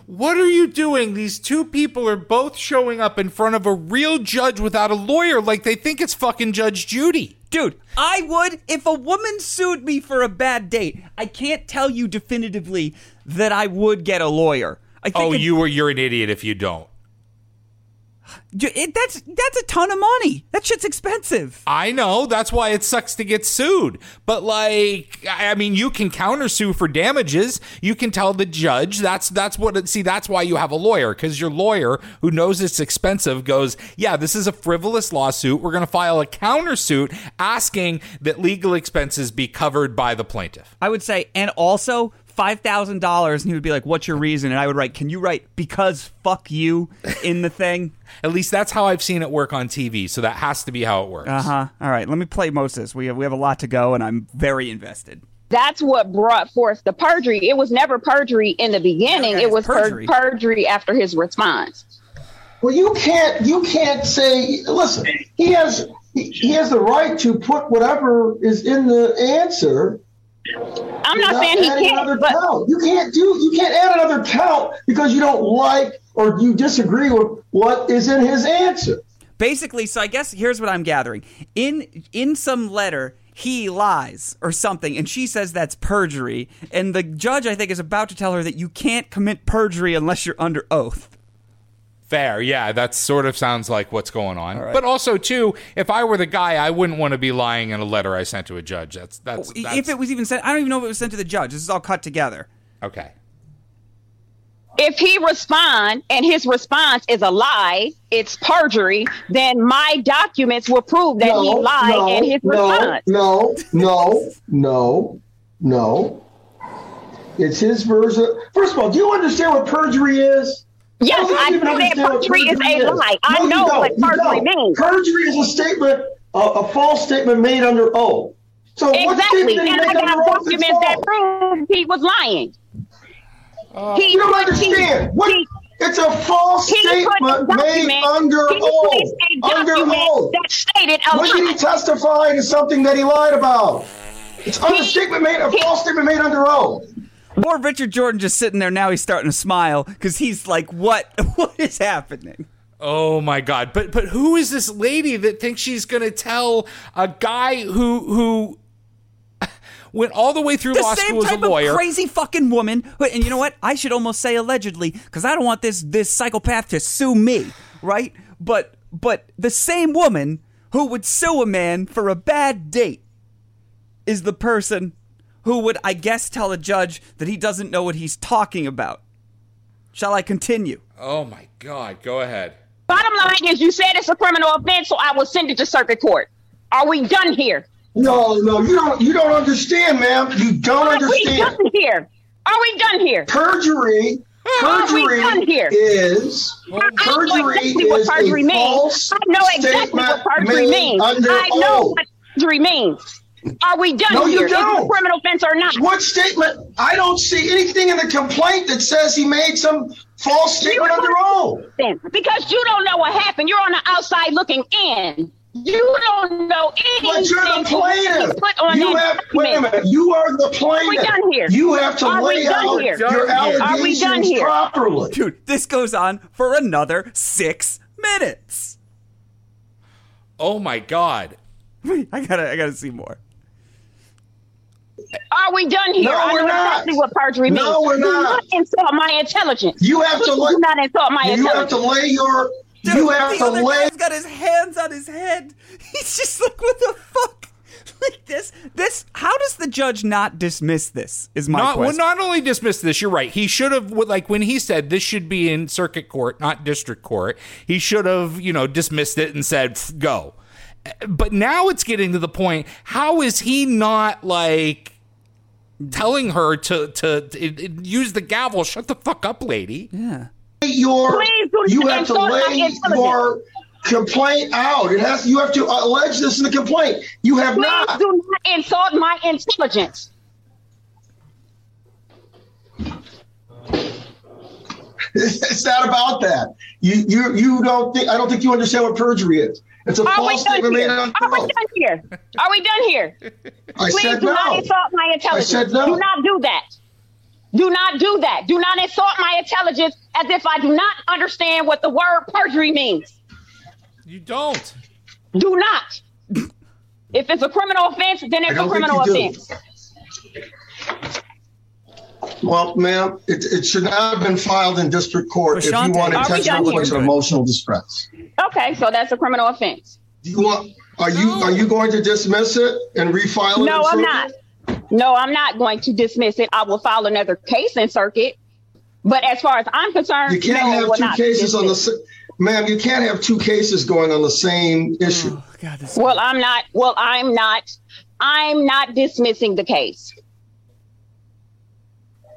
What are you doing? These two people are both showing up in front of a real judge without a lawyer like they think it's fucking Judge Judy. Dude, I would if a woman sued me for a bad date. I can't tell you definitively that I would get a lawyer. I think oh, it, you were you're an idiot if you don't. It, that's that's a ton of money. That shit's expensive. I know. That's why it sucks to get sued. But like, I mean, you can countersue for damages. You can tell the judge. That's that's what. It, see, that's why you have a lawyer because your lawyer, who knows it's expensive, goes, "Yeah, this is a frivolous lawsuit. We're going to file a countersuit asking that legal expenses be covered by the plaintiff." I would say, and also five thousand dollars, and he would be like, "What's your reason?" And I would write, "Can you write because fuck you in the thing?" At least that's how I've seen it work on TV. So that has to be how it works. Uh huh. All right, let me play Moses. We have we have a lot to go, and I'm very invested. That's what brought forth the perjury. It was never perjury in the beginning. Okay, it was perjury. perjury. perjury after his response. Well, you can't. You can't say. Listen, he has. He, he has the right to put whatever is in the answer. I'm not without saying he can't, but count. You can't do. You can't add another count because you don't like or you disagree with what is in his answer. Basically, so I guess here's what I'm gathering. In in some letter, he lies or something, and she says that's perjury. And the judge, I think, is about to tell her that you can't commit perjury unless you're under oath. Fair, yeah, that sort of sounds like what's going on. right. But also, too, if I were the guy, I wouldn't want to be lying in a letter I sent to a judge. That's that's, oh, that's if it was even sent, I don't even know if it was sent to the judge. This is all cut together. okay. if he respond and his response is a lie, it's perjury, then my documents will prove that he lied in his no, response. no, no, no, no. It's his version. First of all, do you understand what perjury is? Yes, don't I you even know that perjury is a is. lie. I No, know what perjury don't. means. Perjury is a statement, a, a false statement made under oath. So what Exactly. statement And I under got oath documents that prove he was lying. Oh. he You don't understand. he- What? he- it's a false he a statement made under oath. Under oath. That stated a When did he testify to something that he lied about? It's under He- statement made, a he- false statement made under oath. Poor Richard Jordan just sitting there now. He's starting to smile because he's like, "What? What is happening?" Oh my god! But but who is this lady that thinks she's going to tell a guy who who went all the way through The law same school as a type lawyer? of crazy fucking woman. who- And you know what? I should almost say allegedly because I don't want this this psychopath to sue me, right? But but the same woman who would sue a man for a bad date is the person who would, I guess, tell a judge that he doesn't know what he's talking about. Shall I continue? Oh my god! Go ahead. Bottom line is, you said it's a criminal offense, so I will send it to circuit court. Are we done here? No, no, you don't. You don't understand, ma'am. You don't Are we understand. done here? Are we done here? Perjury. Are we Perjury done here? is I know perjury exactly what is perjury means. I know exactly what perjury means. I know oath. what perjury means. Are we done No, you here? Is it a don't. criminal offense or not? What statement? I don't see anything in the complaint that says he made some false statement under oath. Then, Because you don't know what happened. You're on the outside looking in. You don't know anything. But you're the that plaintiff. Put on You that have wait a minute. You are the plaintiff. Are we done here? You have to Are we lay done out here? your Are we done allegations here? properly. Dude, this goes on for another six minutes. Oh my god! Wait, I gotta, I gotta see more. Are we done here? No, I know we're not. exactly what perjury means. No, we're not. Do not. insult my intelligence. You have to lay. do not insult my You have to lay your. Dude, you have the to other lay. guy's got his hands on his head. He's just like, what the fuck? Like this, this. How does the judge not dismiss this? Is my Not well, not only dismiss this. You're right. He should have like when he said this should be in circuit court, not district court. He should have you know dismissed it and said go. But now it's getting to the point. How is he not like? Telling her to, to to use the gavel. Shut the fuck up, lady. yeah. your Please you have to lay your complaint out. It has you have to allege this in the complaint. You have Please not. do not insult my intelligence. It's not about that. You you you don't think I don't think you understand what perjury is. It's a Are we false done statement here? made on Are we done here? Are we done here? I Please said do not insult my intelligence. said no. Do not do that. Do not do that. Do not insult my intelligence as if I do not understand what the word perjury means. You don't. Do not. if it's a criminal offense, then it's a criminal offense. do. Offense. Well, ma'am, it, it should not have been filed in district court if you want are we intentional done here? infliction of emotional distress. Okay, so that's a criminal offense. Do you want? Are you are you going to dismiss it and refile it? No, I'm not. No, I'm not going to dismiss it. I will file another case in circuit. But as far as I'm concerned, You can't no, have two cases on the. Ma'am, you can't have two cases going on the same issue. Oh, God. Well, I'm not. Well, I'm not. I'm not dismissing the case.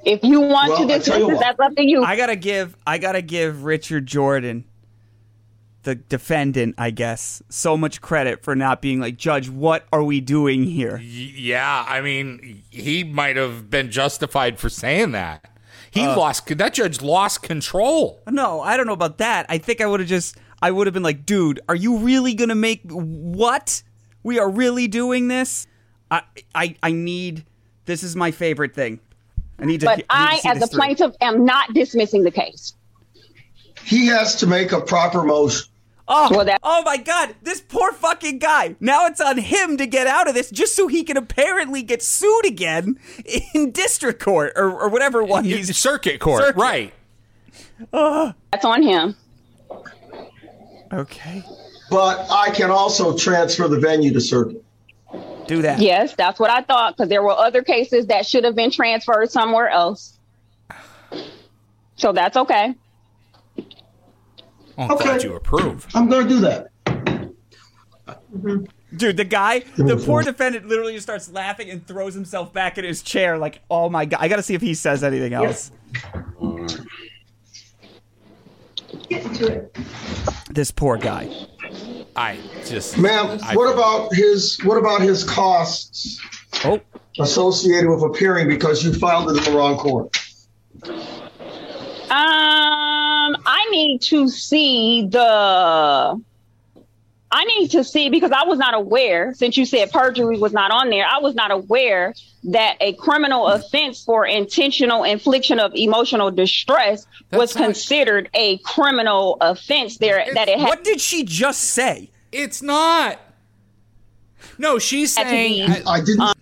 If you want Well, to I tell dismiss you it, what. that's up to you. I gotta give, I gotta give Richard Jordan, the defendant, I guess, so much credit for not being like, Judge, what are we doing here? Yeah, I mean, he might have been justified for saying that. He uh, lost that judge lost control. No, I don't know about that. I think I would have just I would have been like, dude, are you really gonna make what? We are really doing this? I I I need this is my favorite thing. I need to But need to I, as a through. plaintiff, am not dismissing the case. He has to make a proper motion. Oh, Well, that- oh my god, this poor fucking guy. Now it's on him to get out of this just so he can apparently get sued again in district court or, or whatever one he's circuit court, Circuit. right? That's on him. Okay. But I can also transfer the venue to circuit. Do that. Yes, that's what I thought because there were other cases that should have been transferred somewhere else. So that's okay. I'm Okay. glad you approve. I'm going to do that. Dude, the guy, the poor defendant literally just starts laughing and throws himself back in his chair like, oh my god. I gotta see if he says anything else. This poor guy. I just Ma'am, I- what about his what about his costs Oh, associated with appearing because you filed it in the wrong court? Um, I need to see the. I need to see because I was not aware. Since you said perjury was not on there, I was not aware that a criminal offense for intentional infliction of emotional distress was That's not- considered a criminal offense. There, that it had what did she just say? It's not. No, she's saying. be- I didn't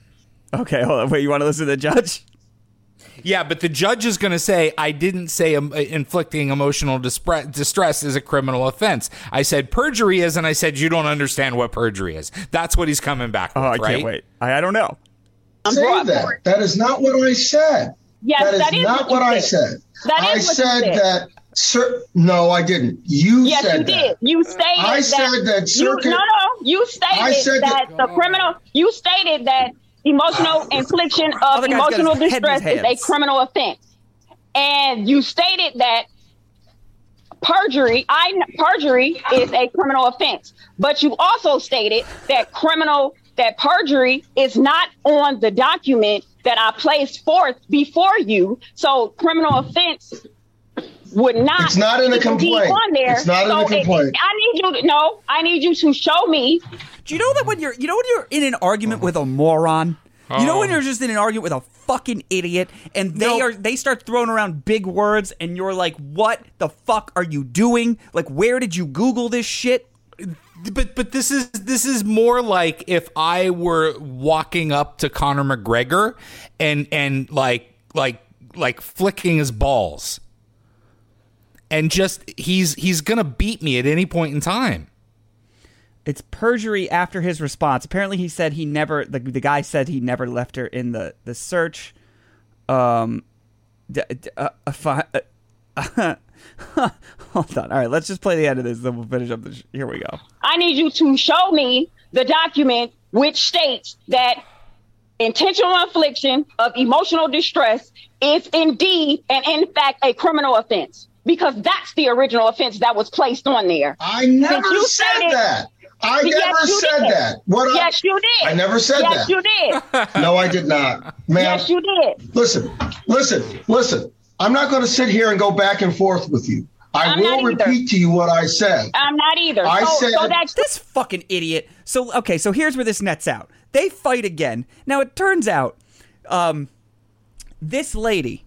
Okay, hold on. Wait, you want to listen to the judge? Yeah, but the judge is going to say, I didn't say um, inflicting emotional dispre- distress is a criminal offense. I said perjury is, and I said you don't understand what perjury is. That's what he's coming back with, Oh, I right? can't wait. I, I don't know. say brought that. forward. That is not what I said. Yes, that is that is not what what I said. said. That I what said said. that. Sir, no, I didn't. You Yes, said you that. did. You stated I that. said that you, no, no. You stated I said that, that- the criminal. You stated that emotional infliction of Other guy's got his emotional head in his distress is a criminal offense, and you stated that perjury. I perjury is a criminal offense, but you also stated that criminal that perjury is not on the document that I placed forth before you. So criminal offense would not. It's not in the complaint. On there. It's not in So the it- complaint. I need you to no. I need you to show me. Do you know that when you're, you know when you're in an argument with a moron? You know when Oh. you're just in an argument with a fucking idiot and they No. are they start throwing around big words and you're like, "What the fuck are you doing? Like where did you google this shit?" But but this is this is more like if I were walking up to Conor McGregor and and like like like flicking his balls. And just he's he's gonna beat me at any point in time. It's perjury after his response. Apparently, he said he never. The, the guy said he never left her in the the search. Um, d- d- uh, uh, fi- uh, hold on. All right, let's just play the end of this. Then we'll finish up. The sh- Here we go. I need you to show me the document which states that intentional infliction of emotional distress is indeed and in fact a criminal offense because that's the original offense that was placed on there. I never you said stated- that. I Yes, never you said did. that. What I- Yes, you did. I never said yes, that. you did. No, I did not. Ma'am, yes, you did. listen, listen, listen. I'm not going to sit here and go back and forth with you. I I'm will repeat to you what I said. I'm not either. I so, said- so that's This fucking idiot. So okay, so here's where this nets out. They fight again. Now it turns out, um, this lady.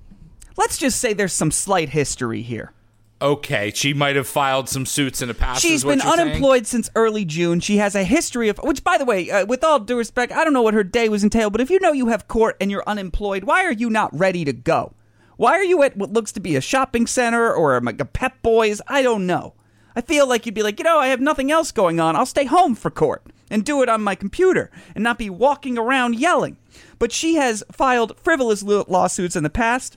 Let's just say there's some slight history here. Okay, she might have filed some suits in the past. She's been you're saying? unemployed since early June. She has a history of, which, by the way, uh, with all due respect, I don't know what her day was entailed, but if you know you have court and you're unemployed, why are you not ready to go? Why are you at what looks to be a shopping center or like a Pep Boys? I don't know. I feel like you'd be like, you know, I have nothing else going on. I'll stay home for court and do it on my computer and not be walking around yelling. But she has filed frivolous lawsuits in the past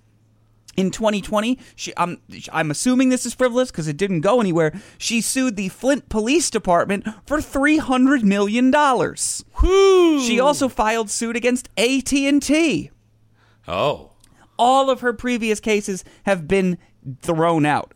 in 2020 she um, I'm I'm assuming this is frivolous because it didn't go anywhere. She sued the Flint Police Department for 300 million dollars. She also filed suit against AT&T Oh. all of her previous cases have been thrown out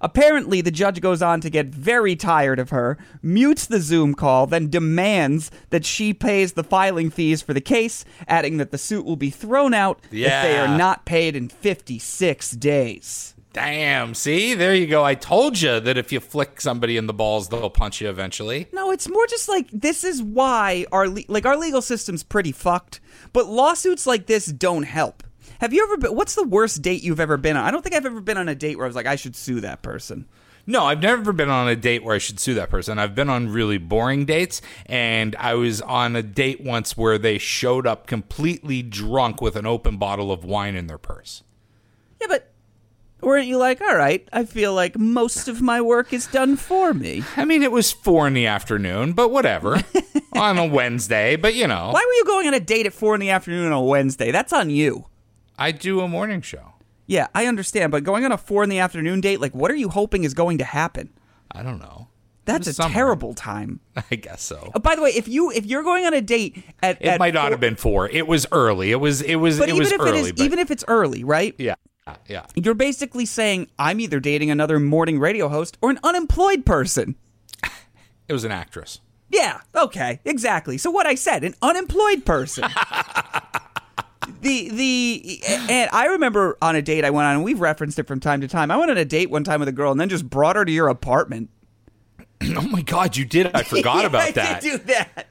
Apparently, the judge goes on to get very tired of her, mutes the Zoom call, then demands that she pays the filing fees for the case, adding that the suit will be thrown out if they are not paid in 56 days. Damn. See, there you go. I told you that if you flick somebody in the balls, they'll punch you eventually. No, it's more just like this is why our le- like our legal system's pretty fucked, but lawsuits like this don't help. Have you ever been? What's the worst date you've ever been on? I don't think I've ever been on a date where I was like, I should sue that person. No, I've never been on a date where I should sue that person. I've been on really boring dates, and I was on a date once where they showed up completely drunk with an open bottle of wine in their purse. Yeah, but weren't you like, all right? I feel like most of my work is done for me. I mean, it was four in the afternoon, but whatever. on a Wednesday, but you know, Why were you going on a date at four in the afternoon on a Wednesday? That's on you. I do a morning show. Yeah, I understand, but going on a four in the afternoon date, like, what are you hoping is going to happen? I don't know. That's a terrible time. I guess so. Uh, by the way, if you if you're going on a date at It at might not four- have been four. It was early. It was. It was. but it even was if early. it is but even if it's early, right? yeah, yeah. You're basically saying I'm either dating another morning radio host or an unemployed person. It was an actress. Yeah, okay, exactly. So what I said, an unemployed person. the the and I remember on a date I went on, and we've referenced it from time to time. I went on a date one time with a girl, and then just brought her to your apartment. Oh my god, you did! I forgot Yeah, about I that. did do that.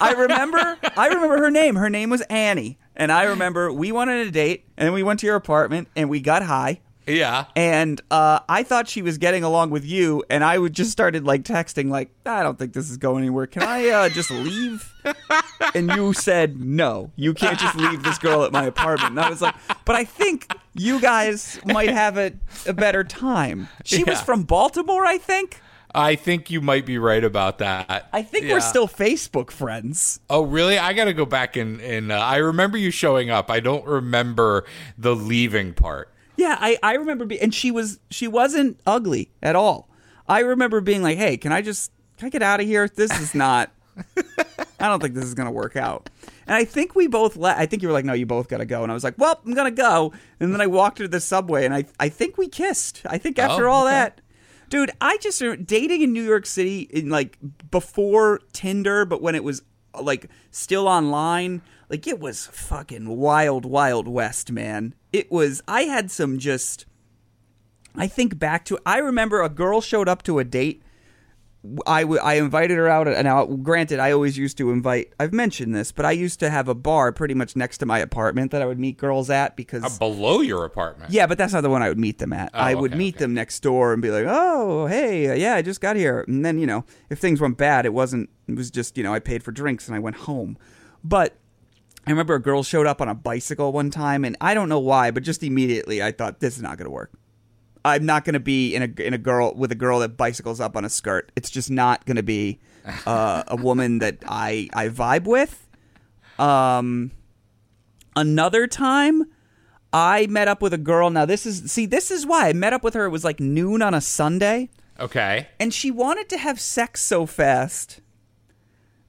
I remember. I remember her name. Her name was Annie, and I remember we went on a date, and we went to your apartment, and we got high. Yeah. and uh, I thought she was getting along with you, and I would just started like texting, like, I don't think this is going anywhere. Can I uh, just leave? and you said, No, you can't just leave this girl at my apartment. And I was like, But I think you guys might have a, a better time. She was from Baltimore, I think. I think you might be right about that. I think Yeah. we're still Facebook friends. Oh, really? I got to go back and and uh, I remember you showing up. I don't remember the leaving part. Yeah, I, I remember being, and she was she wasn't ugly at all. I remember being like, "Hey, can I just can I get out of here? This is not. I don't think this is gonna work out." And I think we both let. I think you were like, "No, you both gotta go," and I was like, "Well, I'm gonna go." And then I walked to the subway, and I I think we kissed. I think oh, after Oh, all okay. that. Dude, I just dating in New York City in like before Tinder, but when it was like still online, like it was fucking wild, wild west, man. It was. I had some just. I think back to. I remember a girl showed up to a date. I, w- I invited her out, and now, granted, I always used to invite. I've mentioned this, but I used to have a bar pretty much next to my apartment that I would meet girls at because Uh, below your apartment. yeah, but that's not the one I would meet them at. I would okay, meet okay. them next door and be like, "Oh, hey, uh, yeah, I just got here." And then you know, if things went bad, it wasn't. It was just you know, I paid for drinks and I went home. But I remember a girl showed up on a bicycle one time, and I don't know why, but just immediately I thought this is not going to work. I'm not going to be in a in a girl with a girl that bicycles up on a skirt. It's just not going to be uh, a woman that I I vibe with. Um, another time. I met up with a girl. Now this is see this is why I met up with her. It was like noon on a Sunday, Okay. and she wanted to have sex so fast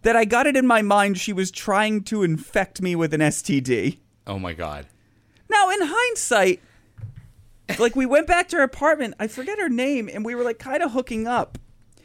that I got it in my mind she was trying to infect me with an STD. Oh my god. Now in hindsight, like we went back to her apartment. I forget her name, and we were like kind of hooking up.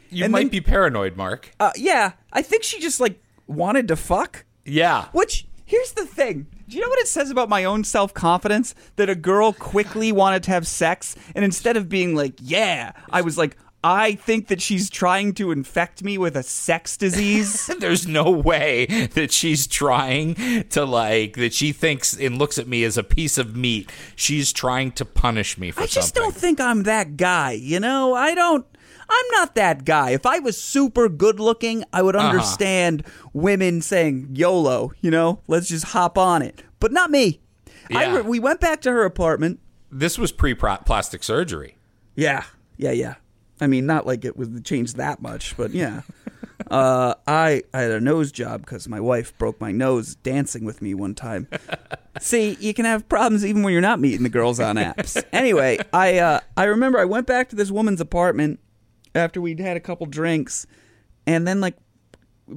You And might then- be paranoid, Mark. Uh, yeah, I think she just like wanted to fuck. Yeah. Which here's the thing. Do you know what it says about my own self confidence that a girl quickly wanted to have sex and instead of being like, "Yeah," I was like, "I think that she's trying to infect me with a sex disease." There's no way that she's trying to like that she thinks and looks at me as a piece of meat. She's trying to punish me for I just something. don't think I'm that guy, you know? I don't I'm not that guy. If I was super good looking, I would Uh-huh. understand women saying YOLO, you know? Let's just hop on it. But not me. Yeah. re- we went back to her apartment. this was pre-plastic surgery. Yeah, yeah, yeah. I mean, not like it was changed that much, but yeah. uh, I I had a nose job because my wife broke my nose dancing with me one time. See, you can have problems even when you're not meeting the girls on apps. Anyway, I uh, I remember I went back to this woman's apartment after we'd had a couple drinks, and then like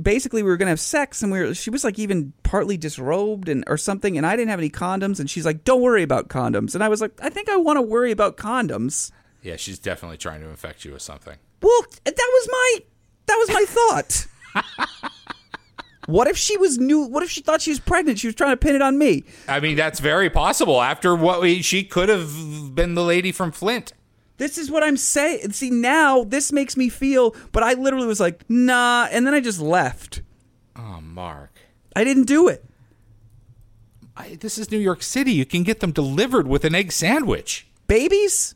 basically we were gonna have sex and we were she was like even partly disrobed and or something and I didn't have any condoms and she's like don't worry about condoms and I was like I think I want to worry about condoms Yeah, she's definitely trying to infect you with something. Well, that was my that was my thought. what if she was new? What if she thought she was pregnant? She was trying to pin it on me. I mean, that's very possible. After what we, she could have been the lady from Flint. This is what I'm saying. See, now this makes me feel, but I literally was like, nah, and then I just left. Oh, Mark. I didn't do it. I, this is New York City. You can get them delivered with an egg sandwich. Babies?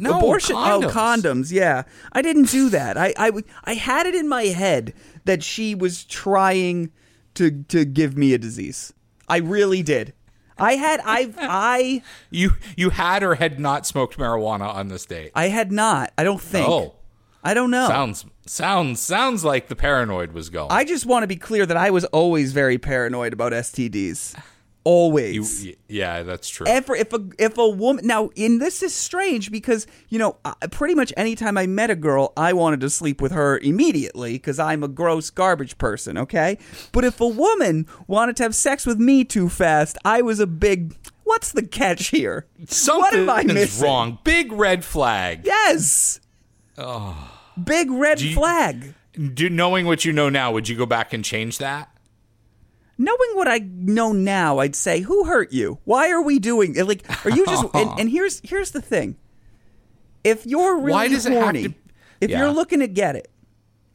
No, abortion oh, condoms. oh condoms. yeah. I didn't do that. I, I, I had it in my head that she was trying to to give me a disease. I really did. I had i i You you had or had not smoked marijuana on this date. i had not. I don't think. Oh, i don't know. Sounds sounds sounds like the paranoid was going. i just want to be clear that i was always very paranoid about stds always you, yeah, that's true. ever if a if a woman now in this is strange because you know pretty much anytime I met a girl I wanted to sleep with her immediately because I'm a gross garbage person okay but if a woman wanted to have sex with me too fast I was a big what's the catch here what am I missing wrong. Big red flag. yes Oh. big red you- flag Do, knowing what you know now, would you go back and change that? Knowing what I know now, I'd say, "Who hurt you? Why are we doing it? Like, are you just?" and, and here's here's the thing: if you're really Why does it have horny, to- if Yeah. you're looking to get it,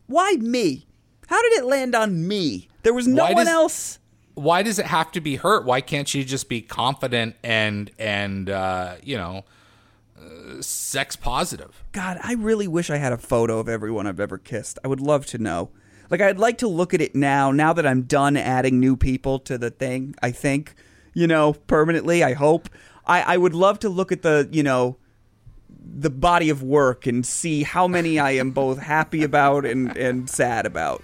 why me? How did it land on me? There was no Why one does- else. Why does it have to be hurt? Why can't she just be confident and and uh, you know, uh, sex positive? God, I really wish I had a photo of everyone I've ever kissed. I would love to know. Like, I'd like to look at it now. Now that I'm done adding new people to the thing, I think, you know, permanently. I hope. I, I would love to look at the, you know, the body of work and see how many I am both happy about and, and sad about.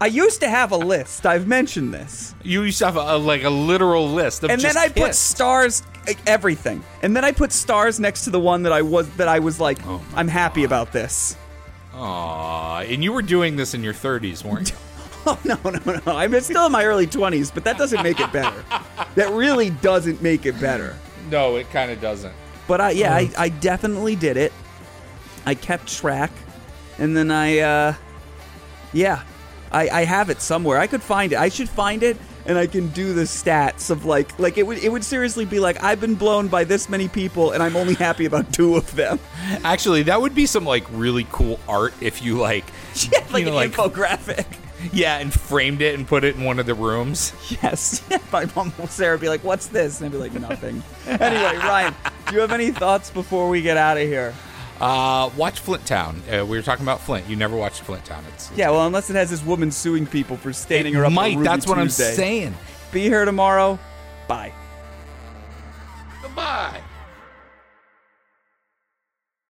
I used to have a list. I've mentioned this. You used to have a, like a literal list of and then I put stars everything. And then I put stars next to the one that I was that I was like oh I'm happy about this. Aw, and you were doing this in your 30s, weren't you? Oh no, no, no. I'm still in my early 20s, but that doesn't make it better. that really doesn't make it better. no, it kind of doesn't. But I yeah, I, I definitely did it. I kept track. And then I uh yeah. I, I have it somewhere. I could find it. I should find it and I can do the stats of like like it would it would seriously be like I've been blown by this many people and I'm only happy about two of them. Actually, that would be some like really cool art if you like, Yeah, like you know, an infographic. yeah, and framed it and put it in one of the rooms. Yes. My mom Sarah would be like, "What's this?" And I'd be like, "Nothing." anyway, Ryan, do you have any thoughts before we get out of here? Uh, watch Flint Town. Uh, we were talking about Flint. You never watched Flint Town. It's, it's yeah, well, unless it has this woman suing people for standing her up. Might. That's Tuesday. what I'm saying. Be here tomorrow. Bye. Goodbye.